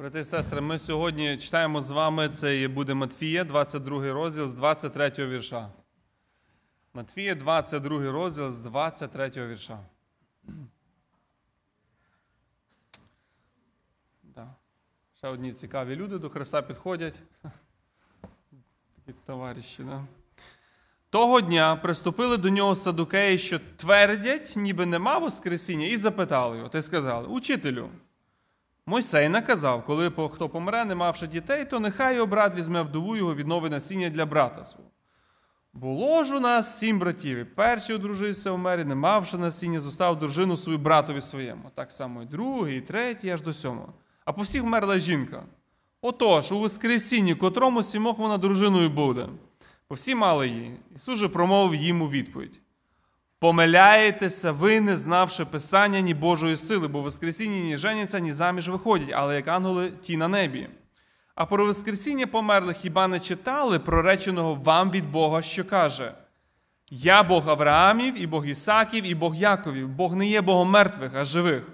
Брати і сестри, ми сьогодні читаємо з вами це буде Матфія, 22 розділ з 23 вірша. Матфія, 22 розділ з 23 вірша. Да. Ще одні цікаві люди до Христа підходять. Такі товариші, да? Того дня приступили до нього садукеї, що твердять, ніби нема Воскресіння, і запитали його. Та сказали: Учителю. Мойсей наказав, коли хто помре, не мавши дітей, то нехай його брат візьме вдову його віднови насіння для брата свого. Було ж у нас сім братів, і перший одружився в мері, не мавши насіння, зостав дружину свою братові своєму. Так само і другий, і третій, аж до сьомого. А по всіх вмерла жінка. Отож, у Воскресінні, котрому сімох вона дружиною буде. По всі мали її. Ісус же промовив їм у відповідь. Помиляєтеся, ви, не знавши Писання, ні Божої сили, бо Воскресіння ні женяться, ні заміж виходять, але як ангели ті на небі. А про Воскресіння померлих хіба не читали прореченого вам від Бога, що каже: Я Бог Авраамів, і Бог Ісаків, і Бог Яковів, Бог не є Богом мертвих, а живих.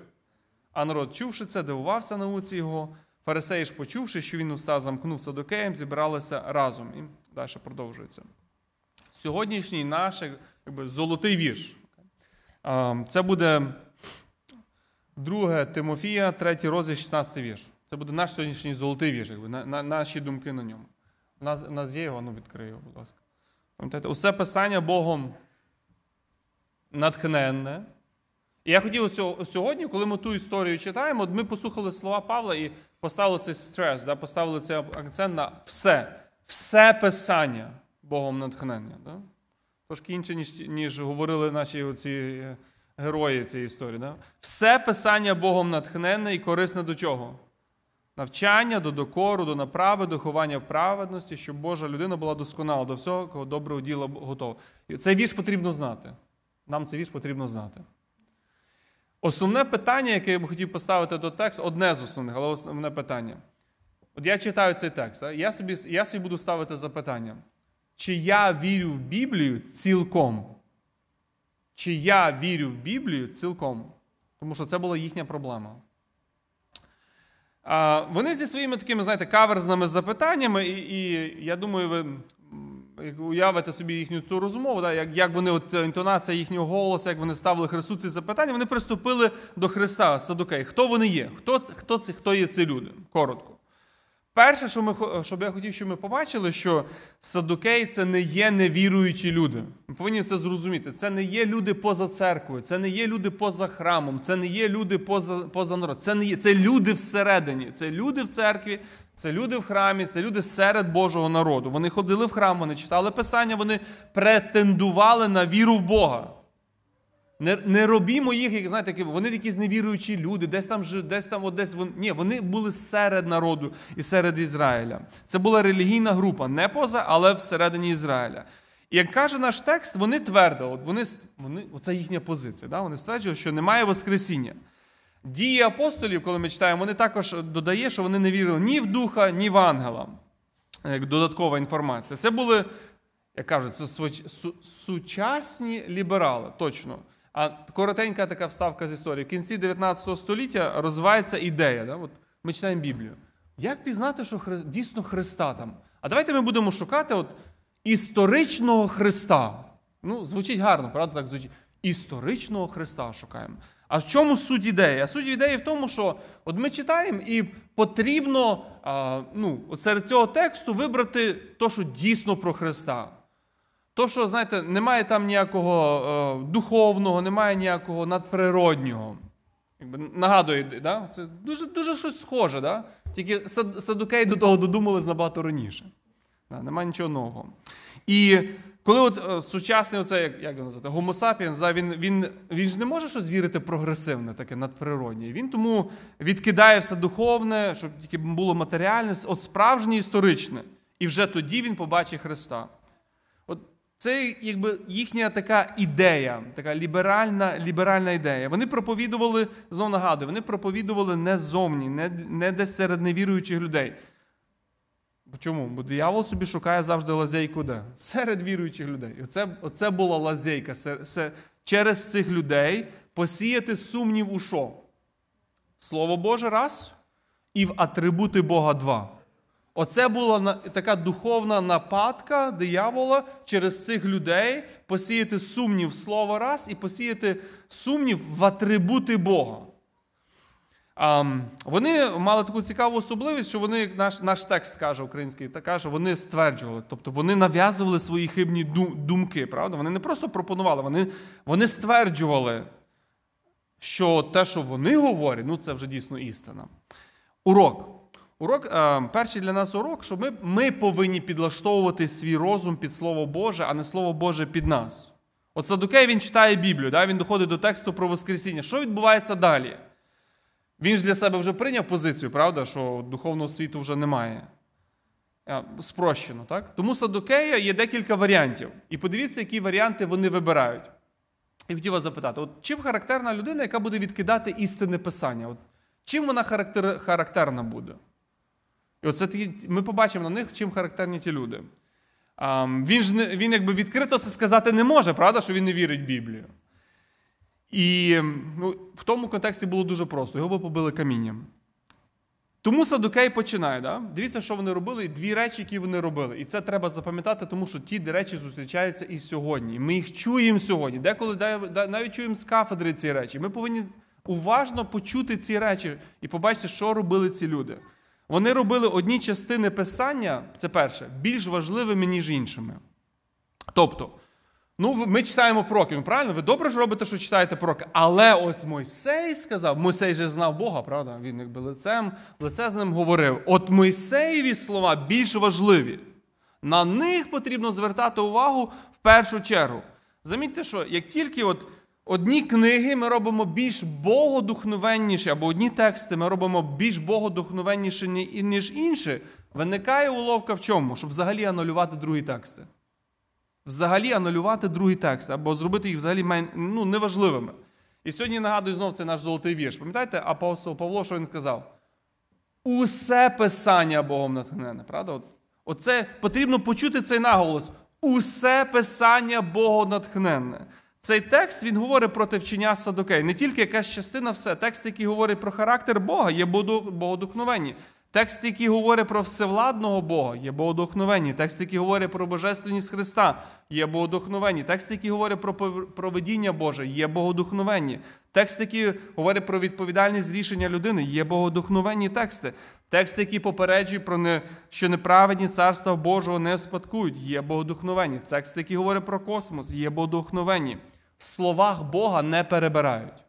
А народ, чувши це, дивувався науці його. Фарисеї ж, почувши, що він уста замкнув садокеєм, зібралися разом. І далі продовжується. Сьогоднішній наш якби, золотий вірш. Це буде 2 Тимофія, 3 розділ, 16 вірш. Це буде наш сьогоднішній золотий вірш, якби, на, на, наші думки на ньому. У нас, у нас є його, ну відкрию, будь ласка. Пам'ятаєте, усе писання Богом натхненне. І я хотів сьогодні, коли ми ту історію читаємо, ми послухали слова Павла і поставили цей стрес, да, поставили цей акцент на все. Все писання Богом натхнення. Да? Трошки інше, ніж ніж говорили наші оці е, герої цієї історії. Да? Все писання Богом натхненне і корисне до чого? Навчання, до докору, до направи, до ховання праведності, щоб Божа людина була досконала до всього, кого доброго діла готова. І цей вірш потрібно знати. Нам цей вірш потрібно знати. Основне питання, яке я б хотів поставити до тексту, одне з основних, але основне питання. От я читаю цей текст, я собі, я собі буду ставити запитання чи я вірю в Біблію цілком. Чи я вірю в Біблію цілком. Тому що це була їхня проблема. Вони зі своїми такими, знаєте, каверзними запитаннями, і, і я думаю, ви уявите собі їхню цю розмову, да, як як вони, от інтонація їхнього голосу, як вони ставили Христу ці запитання, вони приступили до Христа, Садукей. Хто вони є? Хто хто, це, хто є ці люди? Коротко. Перше, що ми, що я хотів, щоб ми побачили, що садукей це не є невіруючі люди. Ми повинні це зрозуміти. Це не є люди поза церквою, це не є люди поза храмом, це не є люди поза поза народ. Це не є це люди всередині. Це люди в церкві, це люди в храмі, це люди серед Божого народу. Вони ходили в храм, вони читали Писання, вони претендували на віру в Бога. Не не робімо їх, як знаєте, вони якісь невіруючі люди, десь там десь там, от десь вони. Ні, вони були серед народу і серед Ізраїля. Це була релігійна група, не поза, але всередині Ізраїля. І як каже наш текст, вони твердо, от вони, вони, оце їхня позиція. Да? Вони стверджують, що немає Воскресіння. Дії апостолів, коли ми читаємо, вони також додають, що вони не вірили ні в духа, ні в ангела. Як додаткова інформація. Це були, як кажуть, це сучасні ліберали, точно. А коротенька така вставка з історії. В кінці 19 століття розвивається ідея. Да? От Ми читаємо Біблію. Як пізнати, що Хри... дійсно Христа там? А давайте ми будемо шукати от історичного Христа. Ну, звучить гарно, правда, так звучить. Історичного Христа шукаємо. А в чому суть ідеї? А суть ідеї в тому, що от ми читаємо, і потрібно а, ну, серед цього тексту вибрати те, що дійсно про Христа. То, що, знаєте, немає там ніякого е, духовного, немає ніякого надприроднього. Якби Нагадує, да? це дуже дуже щось схоже. Да? Тільки садукеї до того додумались набагато раніше. Да, Немає нічого нового. І коли от е, сучасний оце, як як його Homo sapiens, да, він він, він ж не може щось вірити прогресивне, таке надприроднє. Він тому відкидає все духовне, щоб тільки було матеріальне, от справжнє історичне. І вже тоді він побачить Христа. Це якби їхня така ідея, така ліберальна ліберальна ідея. Вони проповідували, знову нагадую, вони проповідували не зовні, не не десь серед невіруючих людей. Чому? Бо диявол собі шукає завжди лазейку де? Серед віруючих людей. Оце, оце була лазейка. Це, через цих людей посіяти сумнів у що? Слово Боже раз. і в атрибути Бога два. Оце була така духовна нападка диявола через цих людей посіяти сумнів в слово раз і посіяти сумнів в атрибути Бога. Вони мали таку цікаву особливість, що вони, наш наш текст каже український, така, що вони стверджували, тобто вони нав'язували свої хибні думки. правда? Вони не просто пропонували, вони вони стверджували, що те, що вони говорять, ну це вже дійсно істина. Урок. Урок, е, Перший для нас урок, що ми ми повинні підлаштовувати свій розум під Слово Боже, а не Слово Боже під нас. От Садукей він читає Біблію, да? він доходить до тексту про Воскресіння. Що відбувається далі? Він ж для себе вже прийняв позицію, правда, що духовного світу вже немає. Е, спрощено, так? Тому Садукея є декілька варіантів. І подивіться, які варіанти вони вибирають. І хотів вас запитати: от чим характерна людина, яка буде відкидати істинне писання? От Чим вона характер, характерна буде? І оце такі, ми побачимо на них, чим характерні ті люди. А, він ж не, він якби відкрито це сказати не може, правда, що він не вірить в Біблію. І ну, в тому контексті було дуже просто. Його би побили камінням. Тому Садукей починає. Да? Дивіться, що вони робили, і дві речі, які вони робили. І це треба запам'ятати, тому що ті речі зустрічаються і сьогодні. Ми їх чуємо сьогодні. Деколи навіть чуємо з кафедри ці речі. Ми повинні уважно почути ці речі і побачити, що робили ці люди. Вони робили одні частини писання, це перше, більш важливими, ніж іншими. Тобто, ну, ми читаємо пророки, ну, правильно? Ви добре ж робите, що читаєте пророки. Але ось Мойсей сказав, Мойсей же знав Бога, правда? Він якби лицем, лице з ним говорив. От Мойсеєві слова більш важливі. На них потрібно звертати увагу в першу чергу. Замітьте, що як тільки от Одні книги ми робимо більш богодухновенніші, або одні тексти ми робимо більш богодухновенніші, ніж інші. Виникає уловка в чому? Щоб взагалі анулювати другі тексти. Взагалі анулювати другі тексти, або зробити їх взагалі ну, неважливими. І сьогодні нагадую знову це наш золотий вірш. Пам'ятаєте, апостол Павло, що він сказав? Усе писання Богом натхнене. Правда? Оце потрібно почути цей наголос. Усе писання Богом натхненне. Цей текст він говорить проти вчення Садокей. Не тільки якась частина, все. Текст, який говорить про характер Бога, є богодухновенні. Текст, який говорить про всевладного Бога, є богодухновенні. Текст, який говорить про божественність Христа, є богодухновенні. Текст, який говорить про проведіння Боже, є богодухновенні. Текст, який говорить про відповідальність рішення людини, є богодухновенні тексти. Текст, який попереджує про не, що неправедні царства Божого не спадкують, є богодухновенні. Текст, який говорить про космос, є богодухновенні в словах Бога не перебирають.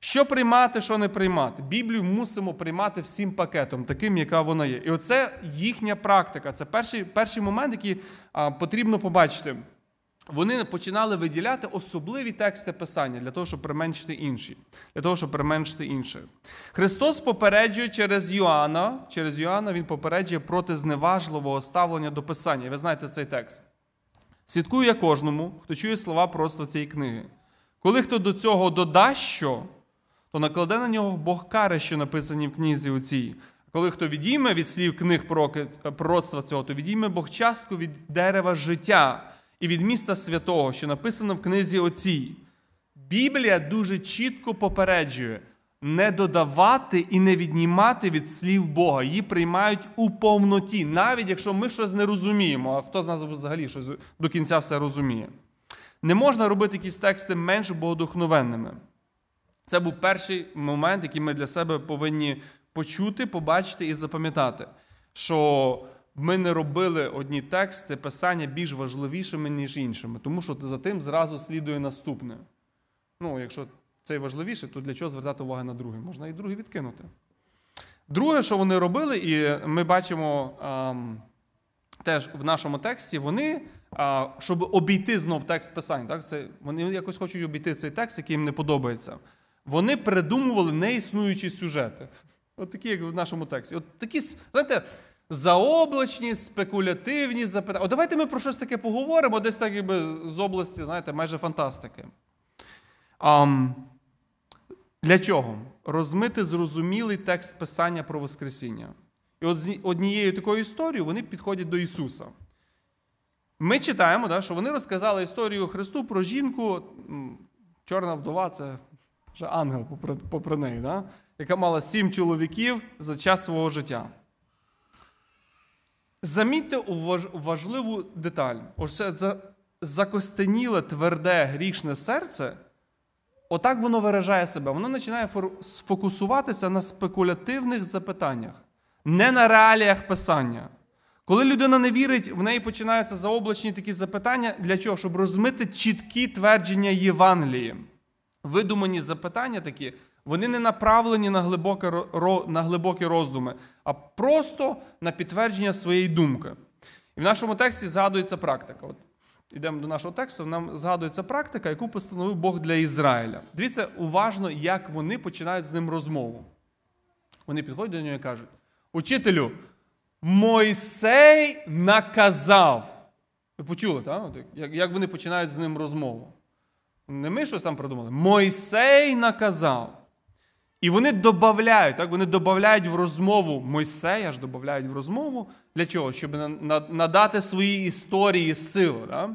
Що приймати, що не приймати? Біблію мусимо приймати всім пакетом, таким, яка вона є. І оце їхня практика. Це перший перший момент, який а, потрібно побачити. Вони починали виділяти особливі тексти писання для того, щоб применшити інші. Для того, щоб применшити інше. Христос попереджує через Йоанна, через Йоанна Він попереджує проти зневажливого ставлення до Писання. Ви знаєте цей текст. Слідкую я кожному, хто чує слова просто цієї книги. Коли хто до цього додасть що, то накладе на нього Бог кари, що написані в книзі у цій. Коли хто відійме від слів книг пророцтва цього, то відійме Бог частку від дерева життя і від міста святого, що написано в книзі оцій. Біблія дуже чітко попереджує не додавати і не віднімати від слів Бога. Її приймають у повноті, навіть якщо ми щось не розуміємо, а хто з нас взагалі щось до кінця все розуміє. Не можна робити якісь тексти менш богодухновенними. Це був перший момент, який ми для себе повинні почути, побачити і запам'ятати, що ми не робили одні тексти, писання більш важливішими, ніж іншими, тому що за тим зразу слідує наступне. Ну, якщо це важливіше, то для чого звертати увагу на друге? Можна і друге відкинути. Друге, що вони робили, і ми бачимо а, теж в нашому тексті, вони, а, щоб обійти знов текст писань, так, це, вони якось хочуть обійти цей текст, який їм не подобається. Вони придумували неіснуючі сюжети. От такі, як в нашому тексті. От такі, знаєте, заоблачні, спекулятивні запитання. От давайте ми про щось таке поговоримо, десь так якби з області, знаєте, майже фантастики. Um, для чого? Розмити зрозумілий текст Писання про Воскресіння. І от з однією такою історією вони підходять до Ісуса. Ми читаємо, да, що вони розказали історію Христу про жінку. Чорна вдова це вже ангел попри, попри неї. Да? яка мала сім чоловіків за час свого життя. Замітьте важливу деталь. Ось це закостеніле, тверде, грішне серце. Отак воно виражає себе. Воно починає сфокусуватися на спекулятивних запитаннях, не на реаліях писання. Коли людина не вірить, в неї починаються заоблачні такі запитання. Для чого? Щоб розмити чіткі твердження Євангелії. Видумані запитання такі, вони не направлені на глибокі, на глибокі роздуми, а просто на підтвердження своєї думки. І в нашому тексті згадується практика. От Йдемо до нашого тексту, нам згадується практика, яку постановив Бог для Ізраїля. Дивіться уважно, як вони починають з ним розмову. Вони підходять до нього і кажуть: Учителю, Мойсей наказав. Ви почули, так? як вони починають з ним розмову? Не ми щось там придумали. Мойсей наказав. І вони додають, так, вони додають в розмову Мойсея ж додають в розмову. Для чого? Щоб надати своїй історії силу. Так?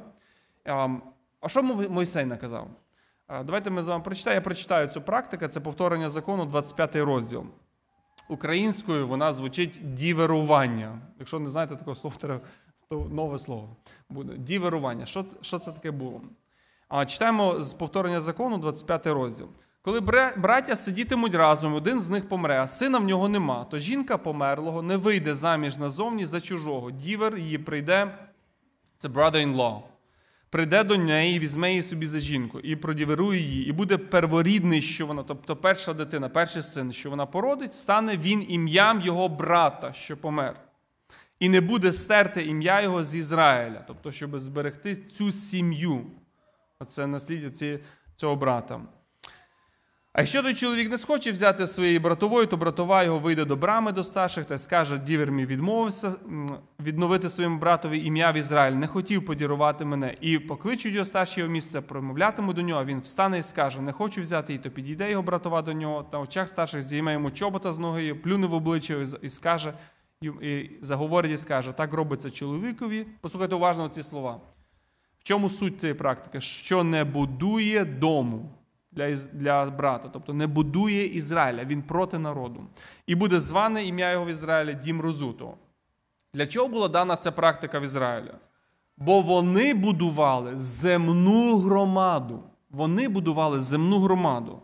А що Мойсей наказав? Давайте ми з вами прочитаємо. Я прочитаю цю практику, це повторення закону, 25 розділ. Українською вона звучить діверування. Якщо не знаєте такого слова, то нове слово буде. Діверування. Що що це таке було? А Читаємо з повторення закону, 25 розділ. Коли браття сидітимуть разом, один з них помре, а сина в нього нема, то жінка померлого не вийде заміж назовні за чужого. Дівер її прийде, це brother-in-law, прийде до неї, візьме її собі за жінку і продіверує її, і буде перворідний, що вона, тобто перша дитина, перший син, що вона породить, стане він ім'ям його брата, що помер. І не буде стерти ім'я його з Ізраїля, тобто, щоб зберегти цю сім'ю. Оце насліддя цього брата. А якщо той чоловік не схоче взяти своєї братової, то братова його вийде до брами до старших та скаже, дівер мій відмовився відновити своєму братові ім'я в Ізраїль, не хотів подірувати мене. І покличуть його старші його місце, промовлятиму до нього. Він встане і скаже: Не хочу взяти, і то підійде його братова до нього, на очах старших зійме йому чобота з ноги, плюне в обличчя і скаже, і заговорить і скаже: так робиться чоловікові. Послухайте уважно ці слова. В чому суть цієї практики? Що не будує дому для для брата, тобто не будує Ізраїля, він проти народу. І буде зване ім'я його в Ізраїлі Дім Розутого. Для чого була дана ця практика в Ізраїлі? Бо вони будували земну громаду. Вони будували земну громаду.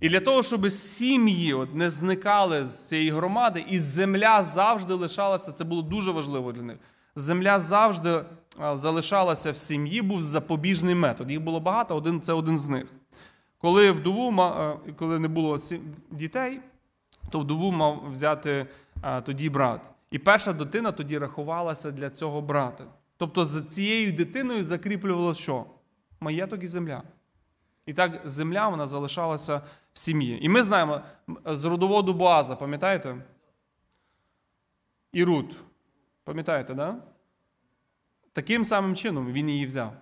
І для того, щоб сім'ї от не зникали з цієї громади, і земля завжди лишалася, це було дуже важливо для них. Земля завжди залишалася в сім'ї, був запобіжний метод. Їх було багато, один це один з них. Коли вдову, е, коли не було дітей, то вдову мав взяти е, тоді брат. І перша дитина тоді рахувалася для цього брата. Тобто за цією дитиною закріплювалося що? Маєток і земля. І так земля вона залишалася в сім'ї. І ми знаємо з родоводу Боаза, пам'ятаєте? І Рут. Пам'ятаєте, да? Таким самим чином він її взяв.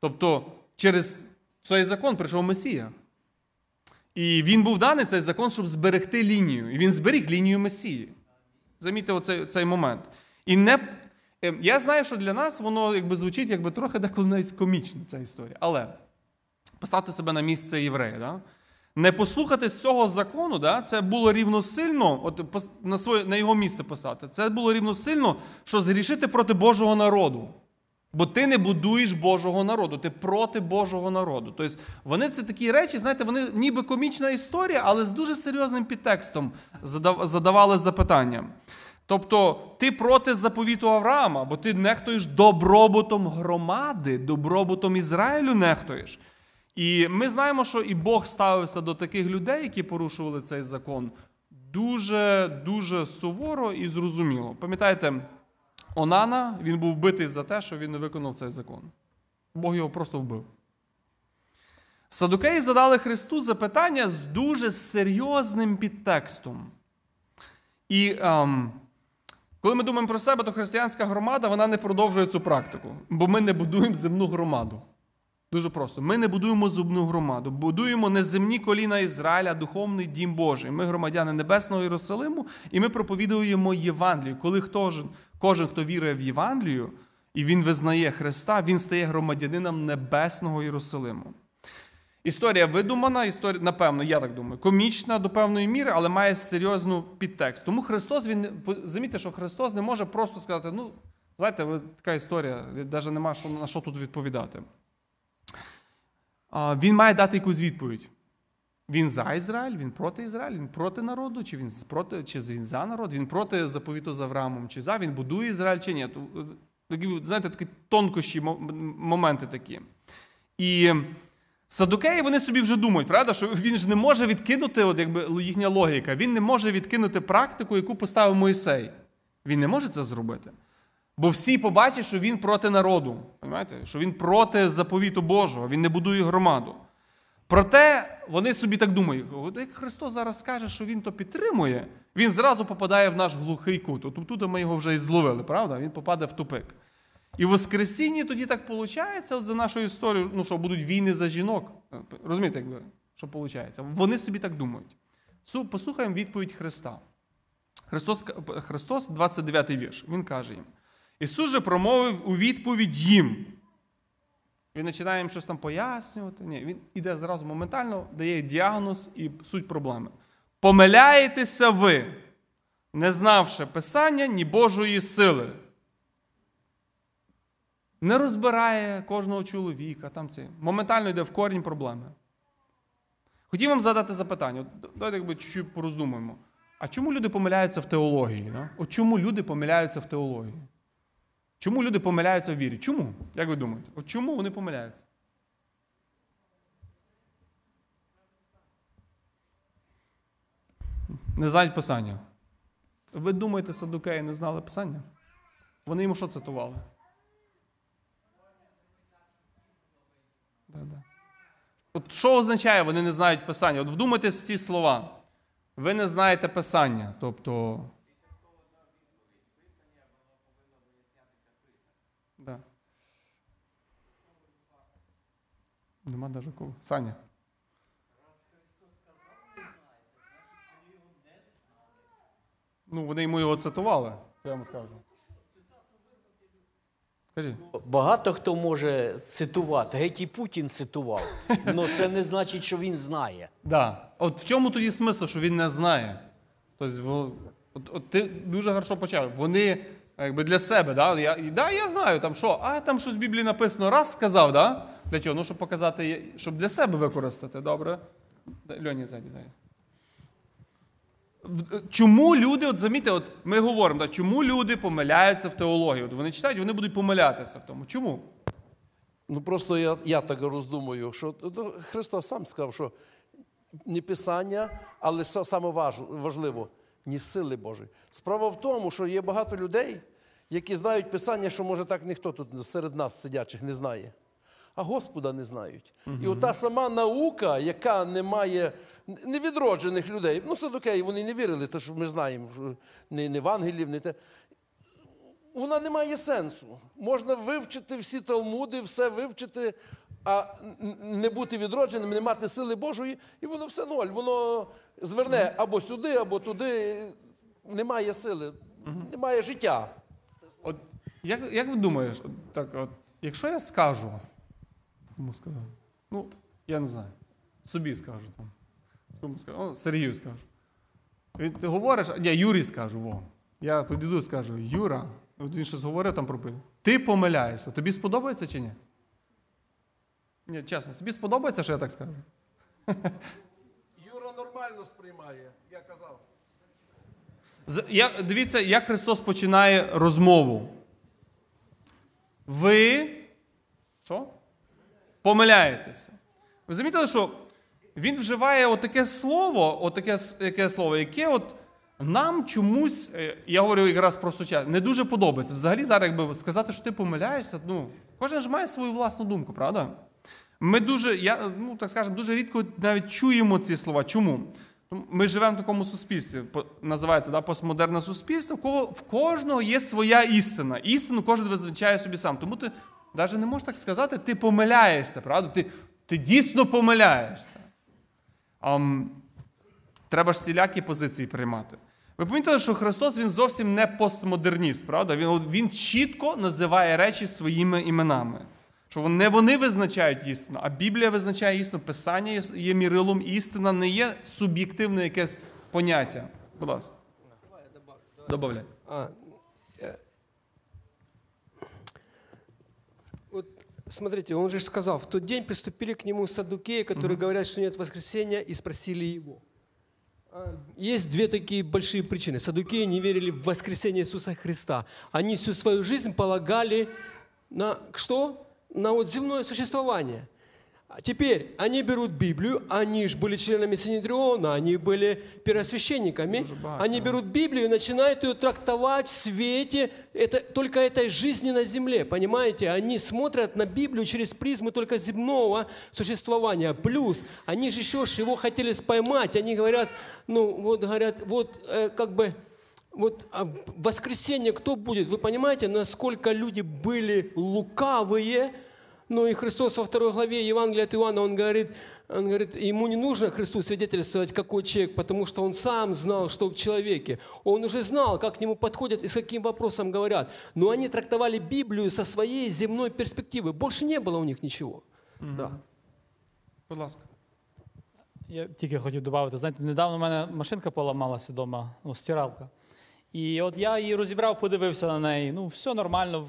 Тобто, через цей закон прийшов Месія. І він був даний цей закон, щоб зберегти лінію. І він зберіг лінію Месії. Замітьте оцей цей момент. І не, ем, Я знаю, що для нас воно якби звучить якби трохи деколи навіть комічно, ця історія. Але поставте себе на місце єврея. Да? Не послухати з цього закону, да, це було рівносильно, от на своє, на його місце писати, це було рівносильно, що згрішити проти Божого народу. Бо ти не будуєш Божого народу, ти проти Божого народу. Тобто вони це такі речі, знаєте, вони ніби комічна історія, але з дуже серйозним підтекстом задавали запитання. Тобто, ти проти заповіту Авраама, бо ти нехтуєш добробутом громади, добробутом Ізраїлю нехтуєш. І ми знаємо, що і Бог ставився до таких людей, які порушували цей закон, дуже дуже суворо і зрозуміло. Пам'ятаєте? Онана він був вбитий за те, що він не виконав цей закон. Бог його просто вбив. Садукеї задали Христу запитання з дуже серйозним підтекстом. І ем, коли ми думаємо про себе, то християнська громада вона не продовжує цю практику, бо ми не будуємо земну громаду. Дуже просто. Ми не будуємо зубну громаду, будуємо не земні коліна Ізраїля, духовний дім Божий. Ми громадяни Небесного Єрусалиму, і ми проповідуємо Євангелію. Коли хто, кожен, хто вірує в Євангелію, і він визнає Христа, він стає громадянином Небесного Єрусалиму. Історія видумана, історія, напевно, я так думаю, комічна до певної міри, але має серйозну підтекст. Тому Христос, він замітьте, що Христос не може просто сказати, ну, знаєте, така історія, навіть нема що, на що тут відповідати. Він має дати якусь відповідь. Він за Ізраїль, він проти Ізраїль, він проти народу, чи він проти, чи він за народ, він проти заповіту з Авраамом, чи за, він будує Ізраїль, чи ні. Такі, знаєте, такі тонкощі, моменти такі. І садукеї вони собі вже думають, правда, що він ж не може відкинути, от якби їхня логіка, він не може відкинути практику, яку поставив Моїсей. Він не може це зробити. Бо всі побачать, що він проти народу, розумієте? що він проти заповіту Божого, він не будує громаду. Проте вони собі так думають: як Христос зараз скаже, що Він то підтримує, він зразу попадає в наш глухий кут. От тут ми його вже і зловили, правда? Він попаде в тупик. І в Воскресінні тоді так виходить, от за нашою історією, ну що будуть війни за жінок. Розумієте, якби, що виходить? Вони собі так думають. Послухаємо відповідь Христа. Христос, Христос, 29 вірш, Він каже їм: Ісус же промовив у відповідь їм. Він починає їм щось там пояснювати. Ні, він іде зразу моментально, дає діагноз і суть проблеми. Помиляєтеся ви, не знавши Писання ні Божої сили. Не розбирає кожного чоловіка. Там це. Моментально йде в корінь проблеми. Хотів вам задати запитання. Давайте якби чуть-чуть пороздумуємо. А чому люди помиляються в теології? Да? От чому люди помиляються в теології? Чому люди помиляються в вірі? Чому? Як ви думаєте? От чому вони помиляються? Не знають Писання. Ви думаєте, садукеї не знали Писання? Вони йому що цитували? Да-да. От що означає, вони не знають Писання? От вдумайтесь в ці слова. Ви не знаєте Писання. Тобто. Да. Нема даже кого. Саня. Ну, вони йому його цитували, я вам скажу. Кажи. Багато хто може цитувати. Геть і Путін цитував. але це не значить, що він знає. Да. От в чому тоді смисл, що він не знає? Тобто, от, от ти дуже хорошо почав. Вони якби для себе, да? Я, да, я знаю, там що, а там щось в Біблії написано, раз сказав, да? Для чого? Ну, щоб показати, щоб для себе використати, добре? Льоні, ззаді дай. Чому люди, от замітьте, от ми говоримо, да, чому люди помиляються в теології? От вони читають, вони будуть помилятися в тому. Чому? Ну просто я, я так роздумую, що ну, Христос сам сказав, що не Писання, але са- саме важливо, ні сили Божої. Справа в тому, що є багато людей, які знають Писання, що може так ніхто тут серед нас сидячих не знає. А Господа не знають. І ота сама наука, яка не має невідроджених людей, ну садокеї, вони не вірили, то що ми знаємо, що не, не Евангелів, не те вона не має сенсу. Можна вивчити всі талмуди, все вивчити, а не бути відродженим, не мати сили Божої, і воно все ноль. Воно зверне або сюди, або туди. Немає сили, немає життя. От як, як ви думаєш, так, от, якщо я скажу, кому сказав? Ну, я не знаю. Собі скажу там. Кому скажу? О, Сергію скажу. Він, ти говориш, ні, Юрій скажу, во. Я підійду і скажу, Юра, от він щось говорив там про пиво. Ти помиляєшся. Тобі сподобається чи ні? Ні, чесно, тобі сподобається, що я так скажу? Юра нормально сприймає, я казав. З- Я, дивіться, як Христос починає розмову. Ви? Помиляєтеся. Ви замітили, що він вживає отаке слово, отаке яке слово, яке от нам чомусь, е, я говорю якраз про сучасне, не дуже подобається. Взагалі, зараз, якби сказати, що ти помиляєшся, ну, кожен ж має свою власну думку, правда? Ми дуже, я, ну, так скажемо, дуже рідко навіть чуємо ці слова. Чому? Ми живемо в такому суспільстві, називається да, постмодерне суспільство, в, кого, в кожного є своя істина. Істину кожен визначає собі сам. Тому ти навіть не можеш так сказати, ти помиляєшся, правда? Ти, ти дійсно помиляєшся. Ам, треба ж всілякі позиції приймати. Ви помітили, що Христос він зовсім не постмодерніст, правда? Він, він чітко називає речі своїми іменами. Що не вони визначають істину, а Біблія визначає істину. Писання є- є мірилом. Істина не є суб'єктивне якесь поняття. Будь ласка. Добавляй. Смотрите, он же сказал, в тот день приступили к нему садукеи, которые говорят, что нет воскресения, и спросили его. А, Есть две такие большие причины. Садукеи не верили в воскресение Иисуса Христа. Они всю свою жизнь полагали на что? На вот земное существование. А теперь они берут Библию, они же были членами Синедриона, они были первосвященниками. Они берут Библию и начинают ее трактовать в свете это, только этой жизни на земле. Понимаете? Они смотрят на Библию через призму только земного существования. Плюс, они же еще его хотели споймать. Они говорят, ну вот говорят, вот э, как бы вот а в воскресенье кто будет? Вы понимаете, насколько люди были лукавые? Ну и Христос во второй главе Евангелия от Иоанна, он говорит, он говорит, ему не нужно Христу свидетельствовать, какой человек, потому что он сам знал, что в человеке. Он уже знал, как к нему подходят и с каким вопросом говорят. Но они трактовали Библию со своей земной перспективы. Больше не было у них ничего. Да. Будь ласка. Я тільки хотів додати. Знаєте, недавно в мене машинка поламалася вдома, ну, стиралка. І от я її розібрав, подивився на неї. Ну, все нормально.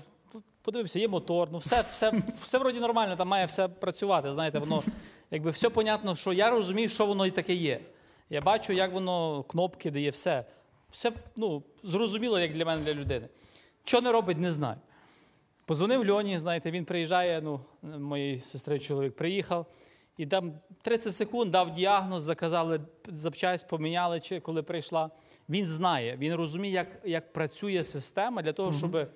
Подивився, є мотор, ну все, все, все вроді нормально, там має все працювати. Знаєте, воно якби все понятно, що я розумію, що воно і таке є. Я бачу, як воно кнопки дає, все. Все ну, зрозуміло, як для мене, для людини. Що не робить, не знаю. Позвонив Льоні, знаєте, він приїжджає, ну, моєї сестри чоловік приїхав, і там 30 секунд дав діагноз, заказали запчасть, поміняли, чи коли прийшла. Він знає, він розуміє, як, як працює система для того, щоб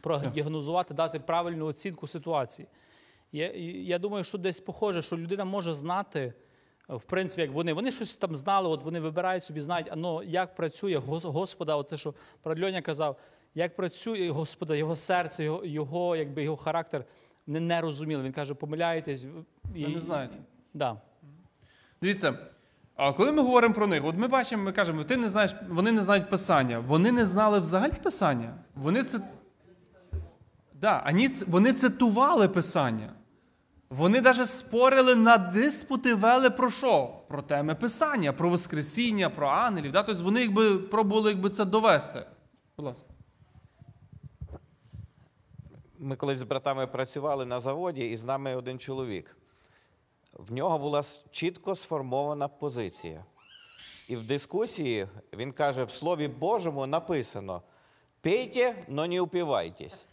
продіагнозувати, дати правильну оцінку ситуації. Я, я думаю, що десь похоже, що людина може знати, в принципі, як вони. Вони щось там знали, от вони вибирають собі, знають, ну, як працює Господа, от те, що Льоня казав, як працює Господа, його серце, його, його, якби, його характер. Вони не розуміли. Він каже, помиляєтесь. Ви не знаєте. Да. Дивіться, а коли ми говоримо про них, от ми бачимо, ми кажемо, ти не знаєш, вони не знають писання. Вони не знали взагалі писання. Вони це. Да, вони, цитували писання. Вони навіть спорили на диспути вели про що? Про теми писання, про Воскресіння, про ангелів. Да? Тобто вони якби пробували якби, це довести. Будь ласка. Ми колись з братами працювали на заводі, і з нами один чоловік. В нього була чітко сформована позиція. І в дискусії він каже: в Слові Божому написано: пейте, но не упивайтесь.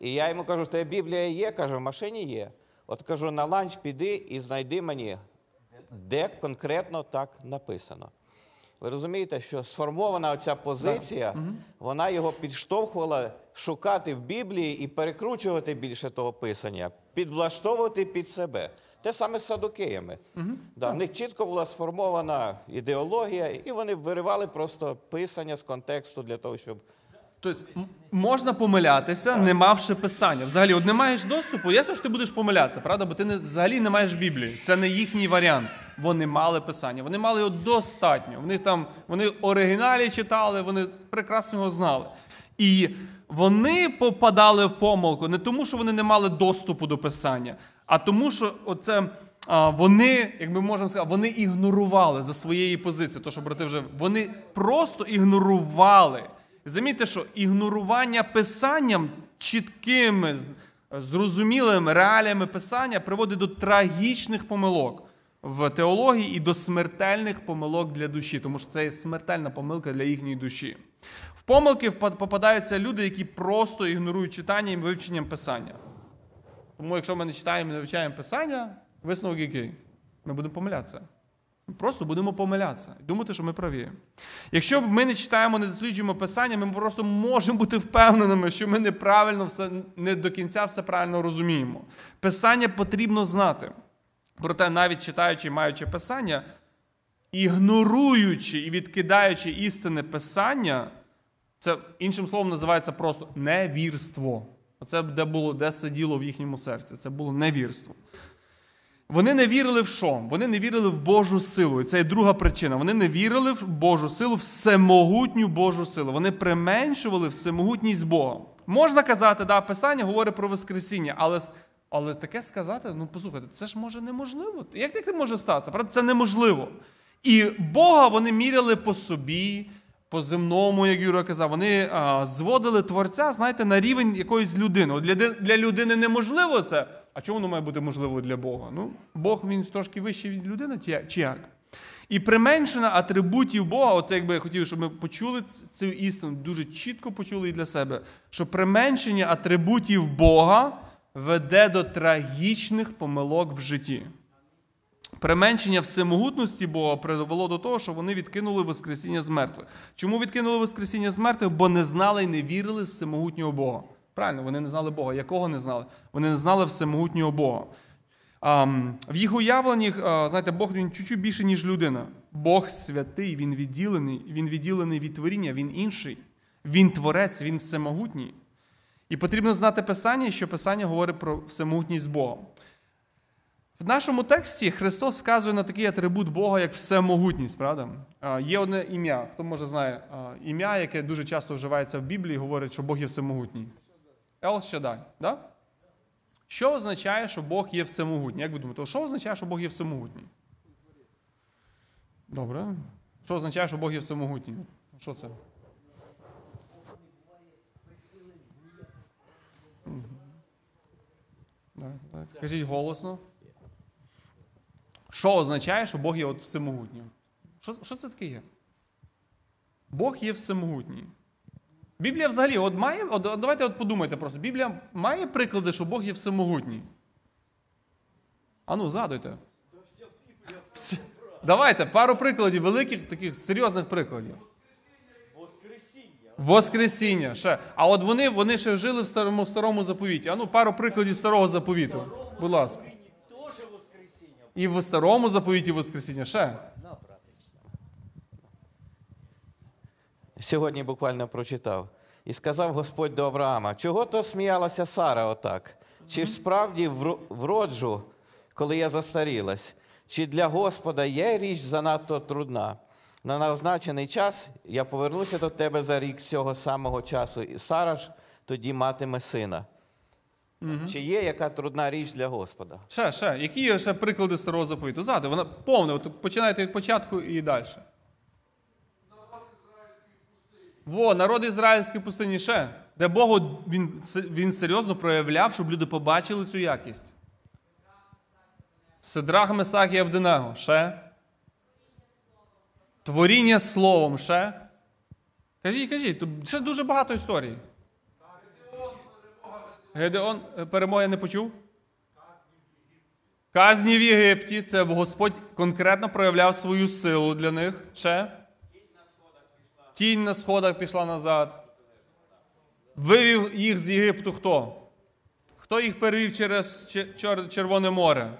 І я йому кажу, в тебе Біблія є? Каже, в машині є. От кажу, на ланч піди і знайди мені, де конкретно так написано. Ви розумієте, що сформована оця позиція, вона його підштовхувала шукати в Біблії і перекручувати більше того писання, підлаштовувати під себе. Те саме з садокеями. Да, в них чітко була сформована ідеологія, і вони виривали просто писання з контексту для того, щоб Тобто можна помилятися, не мавши писання. Взагалі, от не маєш доступу, ясно, що ти будеш помилятися, правда? Бо ти не, взагалі не маєш Біблії. Це не їхній варіант. Вони мали писання. Вони мали його достатньо. Вони там вони оригіналі читали, вони прекрасно його знали. І вони попадали в помилку не тому, що вони не мали доступу до писання, а тому, що оце. Вони, як ми можемо сказати, вони ігнорували за своєї позиції. То, що брати вже вони просто ігнорували. Замітьте, що ігнорування писанням чіткими, зрозумілими реаліями писання приводить до трагічних помилок в теології і до смертельних помилок для душі, тому що це є смертельна помилка для їхньої душі. В помилки попадаються люди, які просто ігнорують читання і вивченням писання. Тому, якщо ми не читаємо і не вивчаємо писання, висновок який? Ми будемо помилятися. Просто будемо помилятися і думати, що ми праві. Якщо ми не читаємо, не досліджуємо писання, ми просто можемо бути впевненими, що ми неправильно все не до кінця все правильно розуміємо. Писання потрібно знати. Проте, навіть читаючи і маючи писання, ігноруючи і відкидаючи істини писання, це іншим словом називається просто невірство. Оце де було, де сиділо в їхньому серці. Це було невірство. Вони не вірили в що? Вони не вірили в Божу силу. І це є друга причина. Вони не вірили в Божу силу, всемогутню Божу силу. Вони применшували всемогутність Бога. Можна казати, да, Писання говорить про Воскресіння, але Але таке сказати, ну послухайте, це ж може неможливо. Як таке може статися? Правда, це неможливо. І Бога вони міряли по собі, по земному, як Юра казав, вони а, зводили творця, знаєте, на рівень якоїсь людини. От для, для людини неможливо це. А чому воно має бути можливо для Бога? Ну, Бог він трошки вищий від людини, чи як- І применшення атрибутів Бога, оце якби я хотів, щоб ми почули цю істину, дуже чітко почули і для себе, що применшення атрибутів Бога веде до трагічних помилок в житті. Применшення всемогутності Бога привело до того, що вони відкинули Воскресіння з мертвих. Чому відкинули Воскресіння з мертвих? Бо не знали і не вірили в всемогутнього Бога. Правильно, вони не знали Бога. Якого не знали? Вони не знали всемогутнього Бога. В їх уявленні, знаєте, Бог він чуть-чуть більше, ніж людина. Бог святий, він відділений, він відділений від творіння, він інший. Він творець, він всемогутній. І потрібно знати Писання, що Писання говорить про всемогутність Бога. В нашому тексті Христос вказує на такий атрибут Бога, як всемогутність, правда? Є одне ім'я. Хто може знає ім'я, яке дуже часто вживається в Біблії, говорить, що Бог є всемогутній. Ел Shaddai, да? Що означає, що Бог є всемогутній? Як ви думаєте, що означає, що Бог є всемогутній? Добре. Що означає, що Бог є всемогутній? Що це? Так, голосно. Що означає, що Бог є от всемогутній? Що, що це таке є? Бог є всемогутній. Біблія взагалі, от має, от, давайте от подумайте просто. Біблія має приклади, що Бог є всемогутній. Ану, згадуйте. Всі- Давайте пару прикладів, великих, таких серйозних прикладів. Воскресіння. Ще. А от вони, вони ще жили в старому, старому заповіті. Ану, пару прикладів старого заповіту. Будь ласка. І в старому заповіті Воскресіння. Ще. Сьогодні буквально прочитав. І сказав Господь до Авраама: чого то сміялася Сара отак? Чи ж справді вроджу, коли я застарілась? Чи для Господа є річ занадто трудна? На назначений час я повернуся до тебе за рік з цього самого часу, і Сара ж тоді матиме сина. Чи є яка трудна річ для Господа? Ще, ще. Які є ще приклади старого заповіту? Згадуй, вона повне. От починайте від початку і далі. Во, народ ізраїльської пустині ще. Де Богу він, він серйозно проявляв, щоб люди побачили цю якість. Сидрах, Месах і Авденаго. Ще. Творіння словом. Ще. Кажіть, кажіть, тут ще дуже багато історій. Гедеон е, перемоги не почув? Казні в Єгипті. Це Господь конкретно проявляв свою силу для них. Ще. Тінь на сходах пішла назад. Вивів їх з Єгипту хто? Хто їх перевів через Червоне море?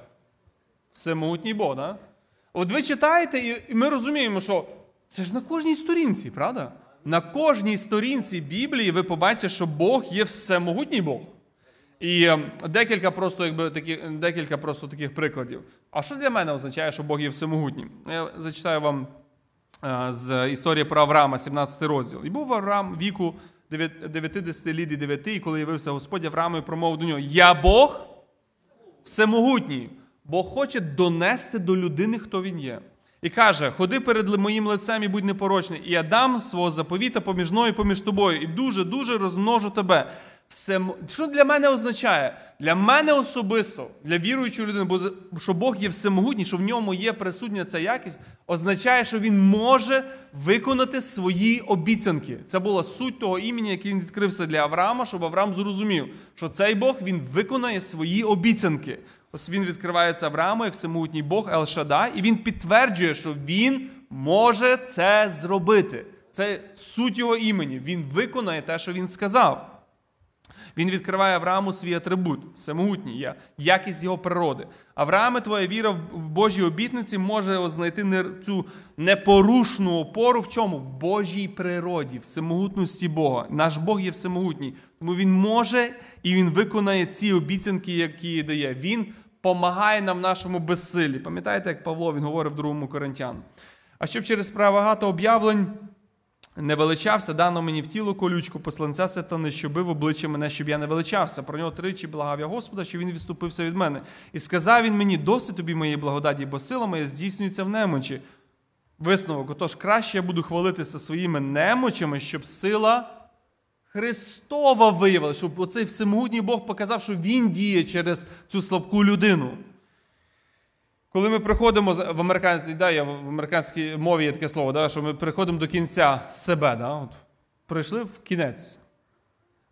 Всемогутній Бог, да? От ви читаєте, і- ми розуміємо, що це ж на кожній сторінці, правда? На кожній сторінці Біблії ви побачите, що Бог є всемогутній Бог. І е, декілька просто, якби, такі, декілька просто таких прикладів. А що для мене означає, що Бог є всемогутнім? Я зачитаю вам з історії про Авраама, 17 розділ. І був Авраам віку 9 90 літ і 9, і коли явився Господь Аврааму і промовив до нього: Я Бог всемогутній. Бог хоче донести до людини, хто він є. І каже: Ходи перед моїм лицем і будь непорочний, і я дам свого заповіта поміж мною і поміж тобою, і дуже-дуже розмножу тебе. Все, що для мене означає? Для мене особисто, для віруючої людини, бо що Бог є всемогутній, що в ньому є присутня ця якість, означає, що він може виконати свої обіцянки. Це була суть того імені, яке він відкрився для Авраама, щоб Авраам зрозумів, що цей Бог він виконає свої обіцянки. Ось він відкривається Аврааму як всемогутній Бог Ел Шадай, і він підтверджує, що він може це зробити. Це суть його імені. Він виконає те, що він сказав. Він відкриває Аврааму свій атрибут, всемогутній, є якість його природи. Аврааме, твоя віра в в Божій обітниці може знайти цю непорушну опору в чому? В Божій природі, всемогутності Бога. Наш Бог є всемогутній. Тому Він може і Він виконає ці обіцянки, які дає. Він помагає нам в нашому безсилі. Пам'ятаєте, як Павло він говорив в 2 Коринтян? А щоб через багато об'явлень не величався, дано мені в тіло колючку, посланця сатани, що бив обличчя мене, щоб я не величався. Про нього тричі благав я Господа, що він відступився від мене. І сказав він мені: досить тобі моєї благодаті, бо сила моя здійснюється в немочі. Висновок, отож, краще я буду хвалитися своїми немочами, щоб сила Христова виявила, щоб оцей всемогутній Бог показав, що Він діє через цю слабку людину. Коли ми приходимо в американській, да, я в американській мові є таке слово, да, що ми приходимо до кінця себе, да, от, прийшли в кінець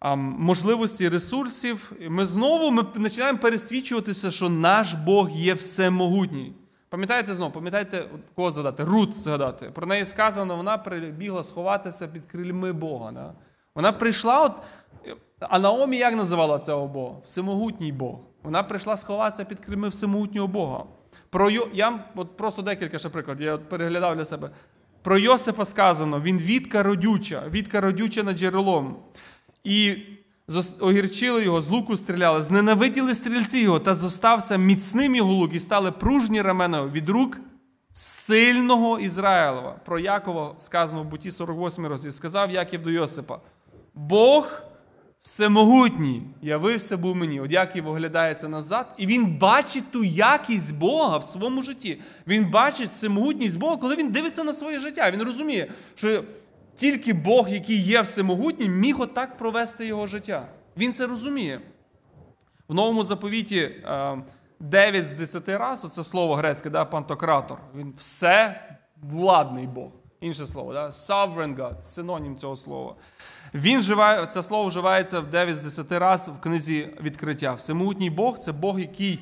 а, можливості ресурсів, ми знову ми починаємо пересвідчуватися, що наш Бог є всемогутній. Пам'ятаєте знову, пам'ятаєте, кого згадати? Рут згадати. Про неї сказано, вона прибігла сховатися під крильми Бога. Да? Вона прийшла, от, а Наомі як називала цього Бога? Всемогутній Бог. Вона прийшла сховатися під крильми всемогутнього Бога. Про Йо... Я от просто декілька ще прикладів, я от переглядав для себе. Про Йосипа сказано, він відка родюча, відка родюча над джерелом. І огірчили його, з луку стріляли, зненавиділи стрільці його, та зостався міцним його лук, і стали пружні рамена від рук сильного Ізраїлова. Про Якова сказано в буті 48 розділі. Сказав Яків до Йосипа: Бог всемогутній явився був мені. От Яків оглядається назад, і він бачить ту якість Бога в своєму житті. Він бачить всемогутність Бога, коли він дивиться на своє життя. Він розуміє, що тільки Бог, який є всемогутнім, міг отак провести його життя. Він це розуміє. В новому заповіті е, 9 з 10 разів, це слово грецьке, да, пантократор. Він все владний Бог. Інше слово, да? sovereign God, синонім цього слова. Він вживає, це слово вживається в 9 з 10 разів в книзі відкриття. Всемогутній Бог це Бог, який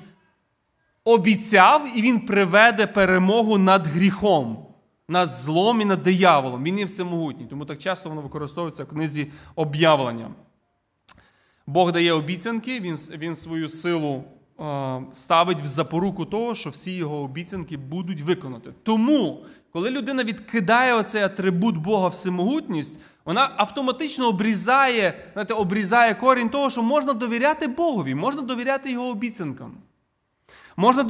обіцяв, і він приведе перемогу над гріхом, над злом і над дияволом. Він є всемогутній. Тому так часто воно використовується в книзі об'явлення. Бог дає обіцянки, він, він свою силу е, ставить в запоруку того, що всі його обіцянки будуть виконати. Тому, коли людина відкидає оцей атрибут Бога всемогутність, вона автоматично обрізає, знаєте, обрізає корінь того, що можна довіряти Богові, можна довіряти його обіцянкам. Можна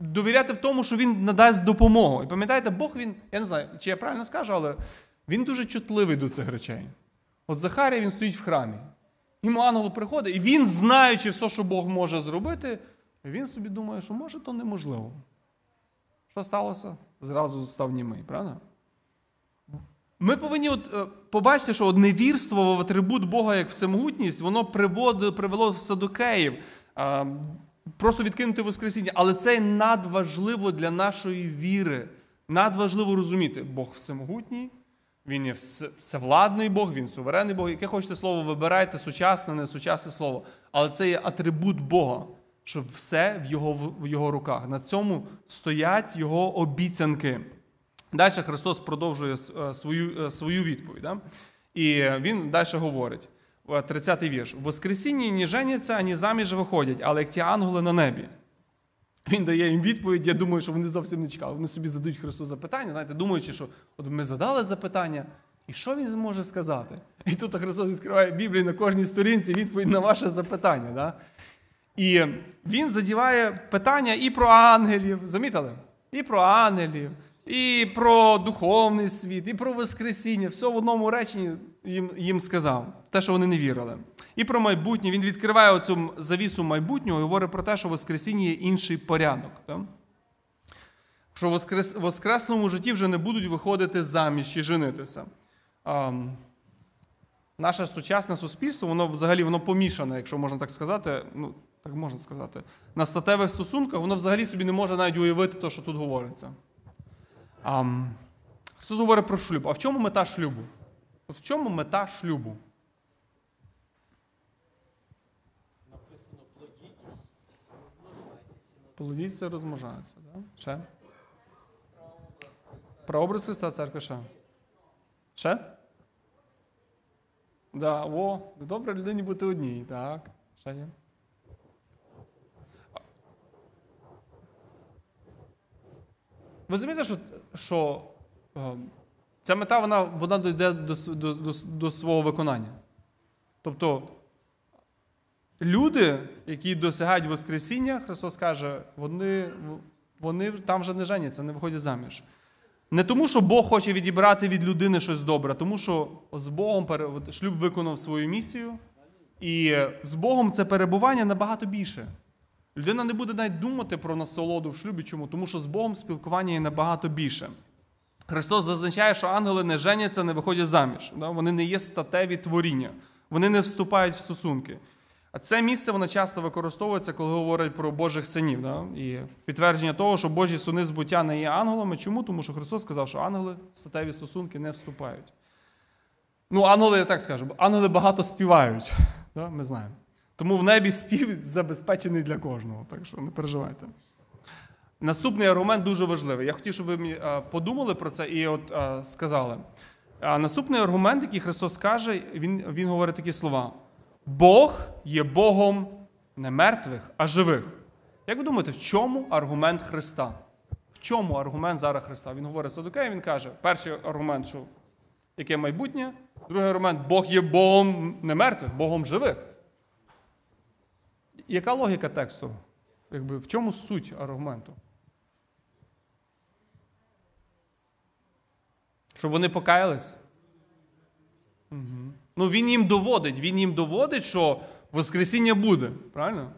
довіряти в тому, що він надасть допомогу. І пам'ятаєте, Бог він, я не знаю, чи я правильно скажу, але він дуже чутливий до цих речей. От Захарія він стоїть в храмі. Йому ангел приходить, і він, знаючи все, що Бог може зробити, він собі думає, що може то неможливо. Що сталося? Зразу став німий, правда? Ми повинні от, е, побачити, що от невірство в атрибут Бога як всемогутність, воно приводило, привело в садокеїв. Просто відкинути Воскресіння. Але це надважливо для нашої віри. Надважливо розуміти, Бог всемогутній, він є всевладний Бог, він суверенний Бог. Яке хочете слово, вибирайте, сучасне, не сучасне слово. Але це є атрибут Бога, що все в його, в його руках. На цьому стоять його обіцянки. Далі Христос продовжує е, свою, е, свою відповідь. Да? І е, він далі говорить, е, 30-й вірш: В Воскресінні ні женяться, ані заміж виходять, але як ті ангели на небі. Він дає їм відповідь. Я думаю, що вони зовсім не чекали. Вони собі задають Христу запитання, знаєте, думаючи, що от ми задали запитання, і що він зможе сказати? І тут Христос відкриває Біблію на кожній сторінці відповідь на ваше запитання. Да? І він задіває питання і про ангелів, замітили? І про ангелів, і про духовний світ, і про Воскресіння. Все в одному реченні їм, їм сказав, те, що вони не вірили. І про майбутнє. Він відкриває оцю завісу майбутнього і говорить про те, що Воскресіння є інший порядок. Так? Що в воскрес, воскресному житті вже не будуть виходити заміж і женитися. А, наше сучасне суспільство, воно взагалі воно помішане, якщо можна так сказати. Ну, так можна сказати, на статевих стосунках, воно взагалі собі не може навіть уявити те, що тут говориться. А, Христос говорить про шлюб. А в чому мета шлюбу? В чому мета шлюбу? Плодіться, розмножаються. Да? Ще? Прообраз Христа церкви ще. Ще? Да, о, добре людині бути одній. Так. Ще є. Ви розумієте, що, що е, ця мета вона, вона дійде до, до, до, до свого виконання. Тобто люди, які досягають Воскресіння, Христос каже, вони, вони там вже не женяться, не виходять заміж. Не тому, що Бог хоче відібрати від людини щось добре, а тому що з Богом шлюб виконав свою місію, і з Богом це перебування набагато більше. Людина не буде навіть думати про насолоду в шлюбі. Чому? Тому що з Богом спілкування є набагато більше. Христос зазначає, що ангели не женяться, не виходять заміж. Вони не є статеві творіння, вони не вступають в стосунки. А це місце воно часто використовується, коли говорять про Божих синів. І підтвердження того, що Божі сини збуття не є ангелами. Чому? Тому що Христос сказав, що ангели в статеві стосунки не вступають. Ну, ангели, я так скажу, ангели багато співають. Ми знаємо. Тому в небі спів забезпечений для кожного, так що не переживайте. Наступний аргумент дуже важливий. Я хотів, щоб ви подумали про це і от сказали. А наступний аргумент, який Христос каже, він, він говорить такі слова: Бог є Богом не мертвих, а живих. Як ви думаєте, в чому аргумент Христа? В чому аргумент зараз Христа? Він говорить Садукею, він каже: перший аргумент, що яке майбутнє, другий аргумент Бог є Богом не мертвих, Богом живих. Яка логіка тексту? Якби, в чому суть аргументу? Щоб вони покаялись? Угу. Ну, він їм доводить. Він їм доводить, що Воскресіння буде. Правильно?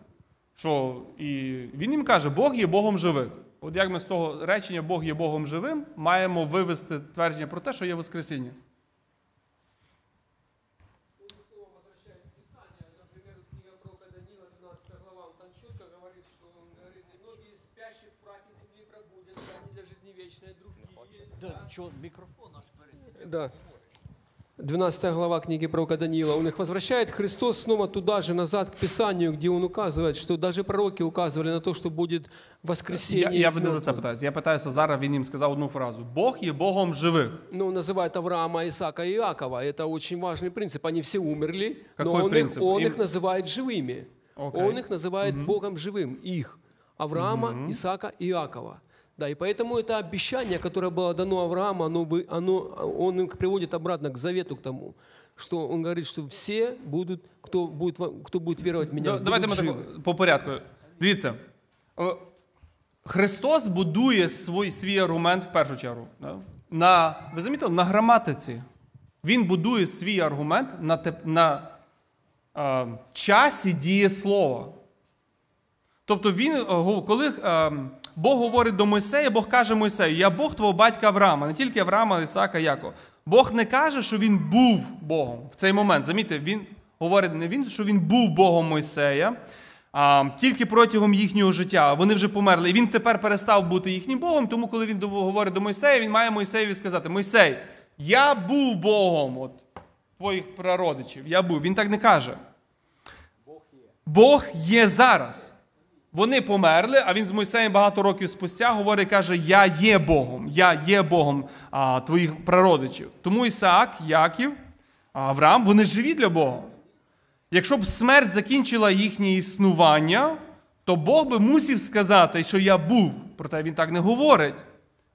Що, і він їм каже, Бог є Богом живих. От як ми з того речення Бог є Богом живим, маємо вивести твердження про те, що є Воскресіння. Да, що, мікрофон аж перед. Да. 12 глава книги пророка Даниила. Он их возвращает Христос снова туда же, назад к Писанию, где он указывает, что даже пророки указывали на то, что будет воскресение. Я, я из би не за це мертвых. питаюся. Я питаюся зараз, він їм сказав одну фразу: Бог є Богом живих. Ну, он называет Авраама, Исаака и Иакова. Это очень важный принцип. Они все умерли, Какой но он, принцип? Их, он Им- их называет живыми. Окей. Он их называет Богом живым. Их. Авраама, Исаака и Иакова. Да, и поэтому это обещание, которое было дано Аврааму, оно, вы- оно, он их приводит обратно к завету, к тому, что он говорит, что все будут, кто будет, во- кто будет веровать в меня, Да- Давайте ми будут так живы. по порядку. Дивіться. Е, Христос будує свій, свій аргумент в першу чергу. да, На, ви замітили, на граматиці. Він будує свій аргумент на, теп- на е, часі дієслова. Тобто, він, е, го- коли е, Бог говорить до Мойсея, Бог каже Мойсею, я Бог твого батька Авраама, не тільки Авраама, Ісака, Якова. Бог не каже, що він був Богом в цей момент. Замітьте, він говорить не він, що він був Богом Мойсея, а тільки протягом їхнього життя. Вони вже померли. І він тепер перестав бути їхнім Богом, тому коли він говорить до Мойсея, він має Мойсеєві сказати: Мойсей, я був Богом от, твоїх прародичів. Я був. Він так не каже. Бог є зараз. Вони померли, а він з Мойсеєм багато років спустя говорить, каже: Я є Богом, я є Богом а, твоїх прародичів. Тому Ісаак, Яків, Авраам, вони живі для Бога. Якщо б смерть закінчила їхнє існування, то Бог би мусив сказати, що я був. Проте він так не говорить.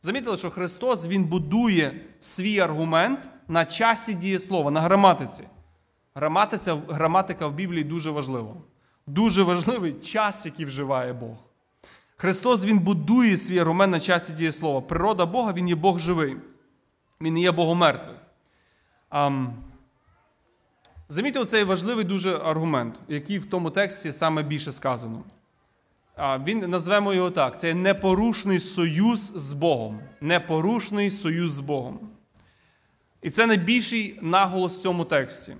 Замітили, що Христос Він будує свій аргумент на часі дієслова, на граматиці. Граматиця, граматика в Біблії дуже важлива. Дуже важливий час, який вживає Бог. Христос Він будує свій аргумент на часі дієслова. Природа Бога, Він є Бог живий. Він не є Богом мертвий. Ам, Замітьте оцей важливий дуже аргумент, який в тому тексті саме більше сказано. А, Він назвемо його так: це непорушний союз з Богом. Непорушний союз з Богом. І це найбільший наголос в цьому тексті.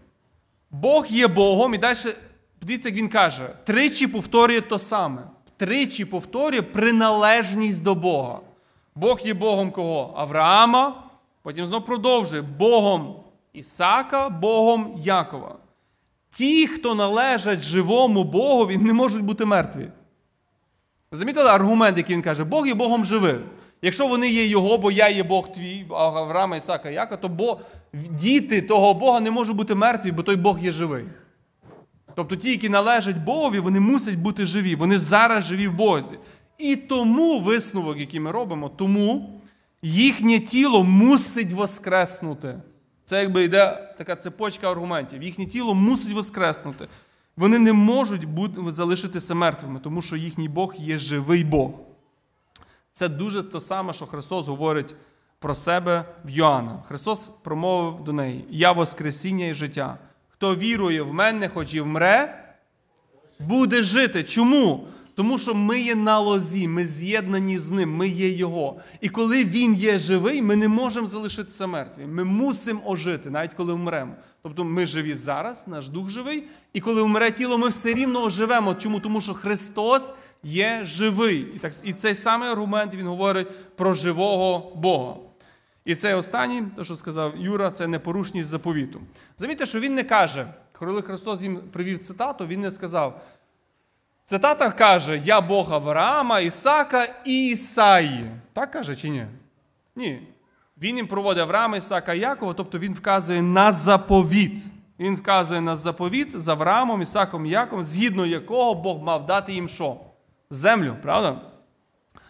Бог є Богом, і далі, подивіться, як він каже, тричі повторює то саме. Тричі повторює приналежність до Бога. Бог є Богом кого? Авраама, потім знову продовжує Богом Ісака, Богом Якова. Ті, хто належать живому Богові, не можуть бути мертві. Ви Замітили аргумент, який він каже, Бог є Богом живих. Якщо вони є його, бо я є Бог твій, Авраама, Ісака, Яка, то бо діти того Бога не можуть бути мертві, бо той Бог є живий. Тобто ті, які належать Богові, вони мусять бути живі. Вони зараз живі в Бозі. І тому висновок, який ми робимо, тому їхнє тіло мусить воскреснути. Це якби йде така цепочка аргументів. Їхнє тіло мусить воскреснути. Вони не можуть бути, залишитися мертвими, тому що їхній Бог є живий Бог. Це дуже те саме, що Христос говорить про себе в Йоанна. Христос промовив до неї: Я Воскресіння і життя. Хто вірує в мене, хоч і вмре, буде жити. Чому? Тому що ми є на лозі, ми з'єднані з ним, ми є Його. І коли Він є живий, ми не можемо залишитися мертві. Ми мусимо ожити, навіть коли вмремо. Тобто ми живі зараз, наш дух живий, і коли вмре тіло, ми все рівно оживемо. Чому? Тому що Христос є живий. І, так, і цей самий аргумент він говорить про живого Бога. І це останній, те, що сказав Юра, це непорушність заповіту. Замітьте, що він не каже, коли Христос їм привів цитату, він не сказав. Цитата каже: Я Бог Авраама, Ісака і Ісаї. Так каже чи ні? Ні. Він їм проводить Авраама, Ісака і Якова, тобто він вказує на заповіт. Він вказує на заповіт з Авраамом, Ісаком і Яковом, згідно якого Бог мав дати їм що? Землю, правда?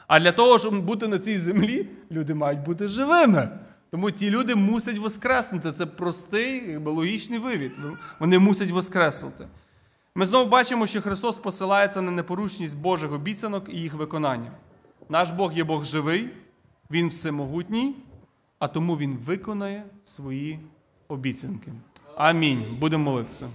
А для того, щоб бути на цій землі, люди мають бути живими. Тому ті люди мусять воскреснути. Це простий, якби, логічний вивід. Вони мусять воскреснути. Ми знову бачимо, що Христос посилається на непорушність Божих обіцянок і їх виконання. Наш Бог є Бог живий, Він всемогутній, а тому Він виконає свої обіцянки. Амінь. Будемо молитися.